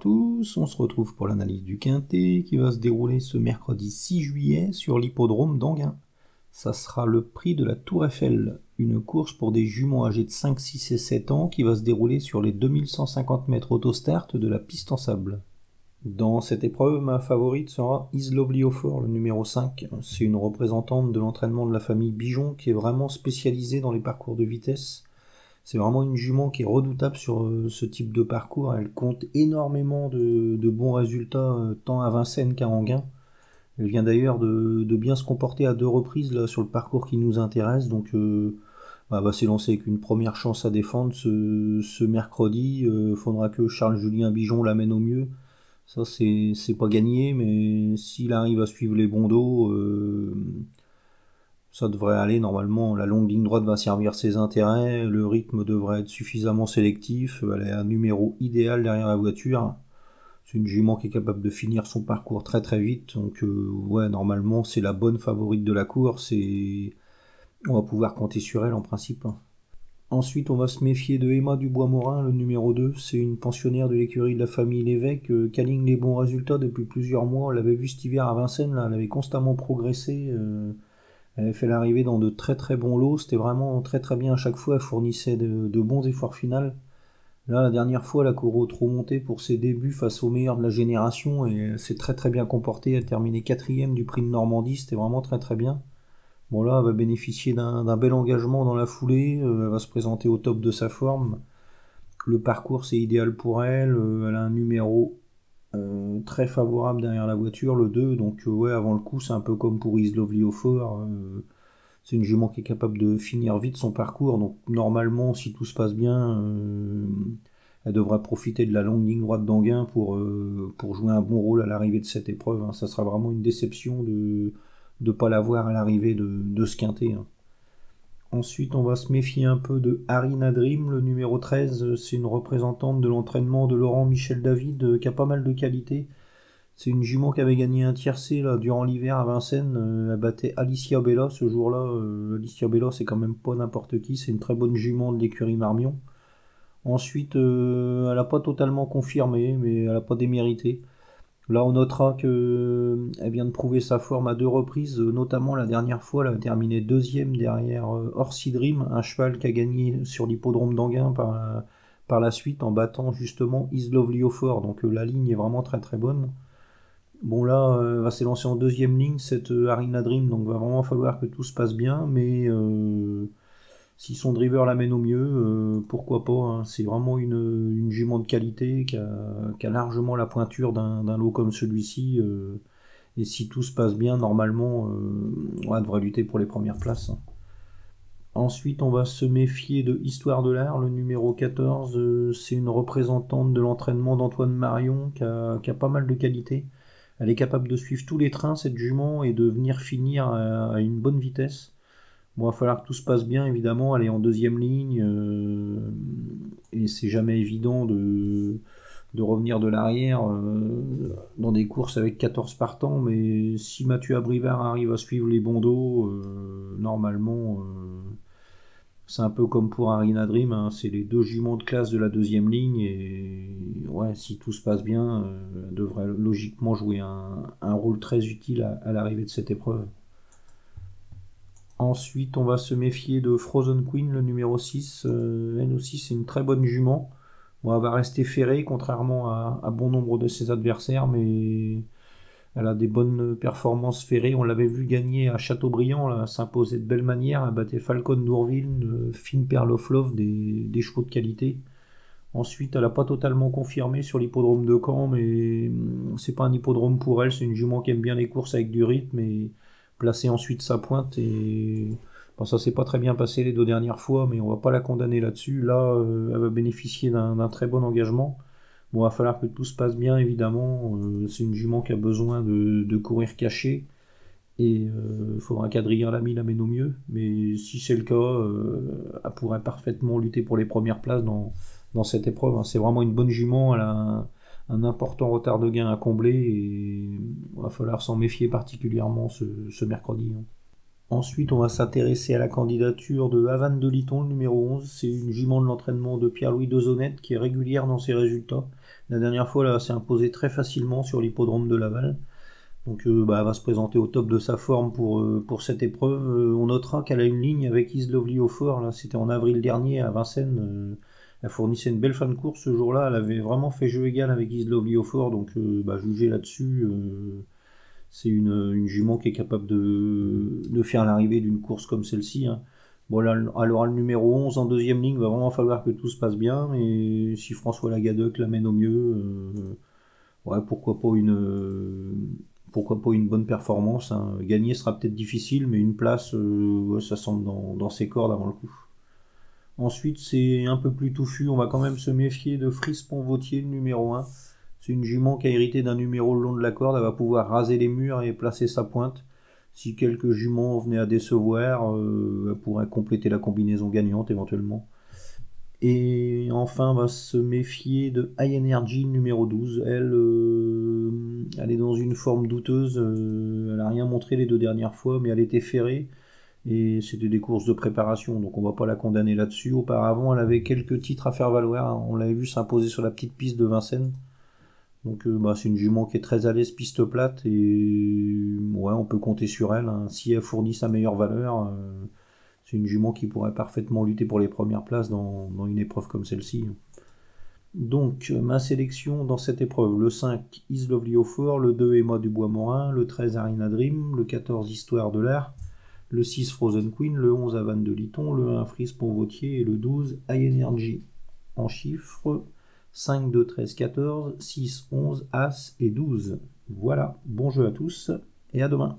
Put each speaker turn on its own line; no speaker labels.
tous, on se retrouve pour l'analyse du Quintet qui va se dérouler ce mercredi 6 juillet sur l'hippodrome d'Anguin. Ça sera le prix de la Tour Eiffel, une course pour des juments âgés de 5, 6 et 7 ans qui va se dérouler sur les 2150 mètres autostart de la piste en sable. Dans cette épreuve, ma favorite sera Is Lovely le numéro 5. C'est une représentante de l'entraînement de la famille Bijon qui est vraiment spécialisée dans les parcours de vitesse. C'est vraiment une jument qui est redoutable sur euh, ce type de parcours. Elle compte énormément de, bons résultats euh, tant à Vincennes qu'à Anguin. Elle vient d'ailleurs de, bien se comporter à deux reprises sur le parcours qui nous intéresse. Donc euh, bah, va s'élancer avec une première chance à défendre ce, mercredi. Il faudra que Charles-Julien Bijon l'amène au mieux. Ça, c'est pas gagné, mais s'il arrive à suivre les bons dos, euh, ça devrait aller normalement. La longue ligne droite va servir ses intérêts, le rythme devrait être suffisamment sélectif, elle est un numéro idéal derrière la voiture. C'est une jument qui est capable de finir son parcours très très vite, donc euh, ouais, normalement c'est la bonne favorite de la course et on va pouvoir compter sur elle en principe. Ensuite, on va se méfier de Emma Dubois-Morin, le numéro 2. C'est une pensionnaire de l'écurie de la famille Lévesque euh, aligne les bons résultats depuis plusieurs mois. On l'avait vu cet hiver à Vincennes, là, elle avait constamment progressé. Euh, elle avait fait l'arrivée dans de très très bons lots. C'était vraiment très très bien à chaque fois. Elle fournissait de, bons efforts finaux. Là, la dernière fois, la cour trop montée pour ses débuts face aux meilleurs de la génération et s'est très très bien comportée. Elle a terminé quatrième du prix de Normandie. C'était vraiment très très bien. Bon là, elle va bénéficier d'un bel engagement dans la foulée, euh, elle va se présenter au top de sa forme. Le parcours c'est idéal pour elle, euh, elle a un numéro euh, très favorable derrière la voiture, le 2, donc ouais, avant le coup c'est un peu comme pour Islovli au fort. c'est une jument qui est capable de finir vite son parcours, donc normalement si tout se passe bien, elle devra profiter de la longue ligne droite d'Anguin pour, jouer un bon rôle à l'arrivée de cette épreuve. Hein. Ça sera vraiment une déception de de pas l'avoir à l'arrivée de, de ce quintet. Hein. Ensuite, on va se méfier un peu de Harina Dream, le numéro 13. C'est une représentante de l'entraînement de Laurent Michel David euh, qui a pas mal de qualité. C'est une jument qui avait gagné un tiercé durant l'hiver à Vincennes. Euh, elle battait Alicia Bella ce jour-là. Euh, Alicia Bella, c'est quand même pas n'importe qui. C'est une très bonne jument de l'écurie Marmion. Ensuite, elle n'a pas totalement confirmé, mais elle n'a pas démérité. Là, on notera qu'elle euh, vient de prouver sa forme à deux reprises, euh, notamment la dernière fois, elle a terminé deuxième derrière euh, Orsi un cheval qui a gagné sur l'hippodrome d'Anguin par, la suite en battant justement Islovli au fort. Donc la ligne est vraiment très très bonne. Bon là, va s'élancer en deuxième ligne cette Arina Dream, donc va vraiment falloir que tout se passe bien, mais si son driver l'amène au mieux, euh, pourquoi pas. Hein. C'est vraiment une, jument de qualité qui a, largement la pointure d'un lot comme celui-ci. Euh, et si tout se passe bien, normalement, euh, on devrait lutter pour les premières places. Hein. Ensuite, on va se méfier de Histoire de l'art, le numéro 14. C'est une représentante de l'entraînement d'Antoine Marion qui a, qui a, pas mal de qualité. Elle est capable de suivre tous les trains, cette jument, et de venir finir à une bonne vitesse. Il va falloir que tout se passe bien, évidemment. Est en deuxième ligne. Euh, et c'est jamais évident de, de revenir de l'arrière euh, dans des courses avec 14 partants. Mais si Mathieu Abrivard arrive à suivre les bons euh, normalement, c'est un peu comme pour Arina Dream. Hein. c'est les deux juments de classe de la deuxième ligne. Et ouais, si tout se passe bien, elle devrait logiquement jouer un, un rôle très utile à l'arrivée de cette épreuve. Ensuite, on va se méfier de Frozen Queen, le numéro 6. Euh, elle aussi, c'est une très bonne jument. elle va rester ferrée, contrairement à, bon nombre de ses adversaires, mais elle a des bonnes performances ferrées. On l'avait vu gagner à Châteaubriand, s'imposer de belle manière. Elle battait Falcon d'Ourville, euh, Finn Perloflov, des, des chevaux de qualité. Ensuite, elle n'a pas totalement confirmé sur l'hippodrome de Caen, mais hum, c'est pas un hippodrome pour elle. C'est une jument qui aime bien les courses avec du rythme placer ensuite sa pointe et bon, ça s'est pas très bien passé les deux dernières fois, mais on va pas la condamner là-dessus. Là, euh, elle va bénéficier d'un très bon engagement. Bon, il va falloir que tout se passe bien, évidemment. Euh, c'est une jument qui a besoin de, courir caché. Et il euh, faudra qu'Adrien Lamy l'amène au mieux. Mais si c'est le cas, elle pourrait parfaitement lutter pour les premières places dans, dans cette épreuve. Hein. C'est vraiment une bonne jument. Elle a un important retard de gain à combler et il va falloir s'en méfier particulièrement ce, mercredi. Hein. Ensuite, on va s'intéresser à la candidature de Havane de Liton, le numéro 11. C'est une jument de l'entraînement de Pierre-Louis Dezonnette qui est régulière dans ses résultats. La dernière fois, là, s'est imposée très facilement sur l'hippodrome de Laval. Donc euh, bah, elle va se présenter au top de sa forme pour, euh, pour cette épreuve. Euh, on notera qu'elle a une ligne avec Islovely au fort, c'était en avril dernier à Vincennes. Elle fournissait une belle fin de course ce jour-là, elle avait vraiment fait jeu égal avec fort, donc bah, juger là-dessus, c'est une, jument qui est capable de, faire l'arrivée d'une course comme celle-ci. Hein. Bon, alors le numéro 11 en deuxième ligne, va vraiment falloir que tout se passe bien, et si François Lagadec l'amène au mieux, ouais, pourquoi pas une pourquoi pas une bonne performance. Hein. Gagner sera peut-être difficile, mais une place, euh, ça semble dans, ses cordes avant le coup. Ensuite, c'est un peu plus touffu. On va quand même se méfier de Frispon Vautier, numéro 1. C'est une jument qui a hérité d'un numéro le long de la corde. Elle va pouvoir raser les murs et placer sa pointe. Si quelques juments venaient à décevoir, euh, elle pourrait compléter la combinaison gagnante éventuellement. Et enfin, on va se méfier de High Energy numéro 12. Elle, euh, elle est dans une forme douteuse. Euh, elle n'a rien montré les deux dernières fois, mais elle était ferrée. Et c'était des courses de préparation, donc on va pas la condamner là-dessus. Auparavant, elle avait quelques titres à faire valoir. On l'avait vu s'imposer sur la petite piste de Vincennes. Donc euh, bah, c'est une jument qui est très à l'aise piste plate et ouais, on peut compter sur elle. Hein. Si elle fournit sa meilleure valeur, c'est une jument qui pourrait parfaitement lutter pour les premières places dans, une épreuve comme celle-ci. Donc, ma sélection dans cette épreuve, le 5, Is Lovely fort, le 2, Emma du Bois-Morin, le 13, Arina Dream, le 14, Histoire de l'air, le 6, Frozen Queen, le 11, Havane de Liton, le 1, Frise Vautier et le 12, High Energy. En chiffres, 5, 2, 13, 14, 6, 11, As et 12. Voilà, bon jeu à tous et à demain.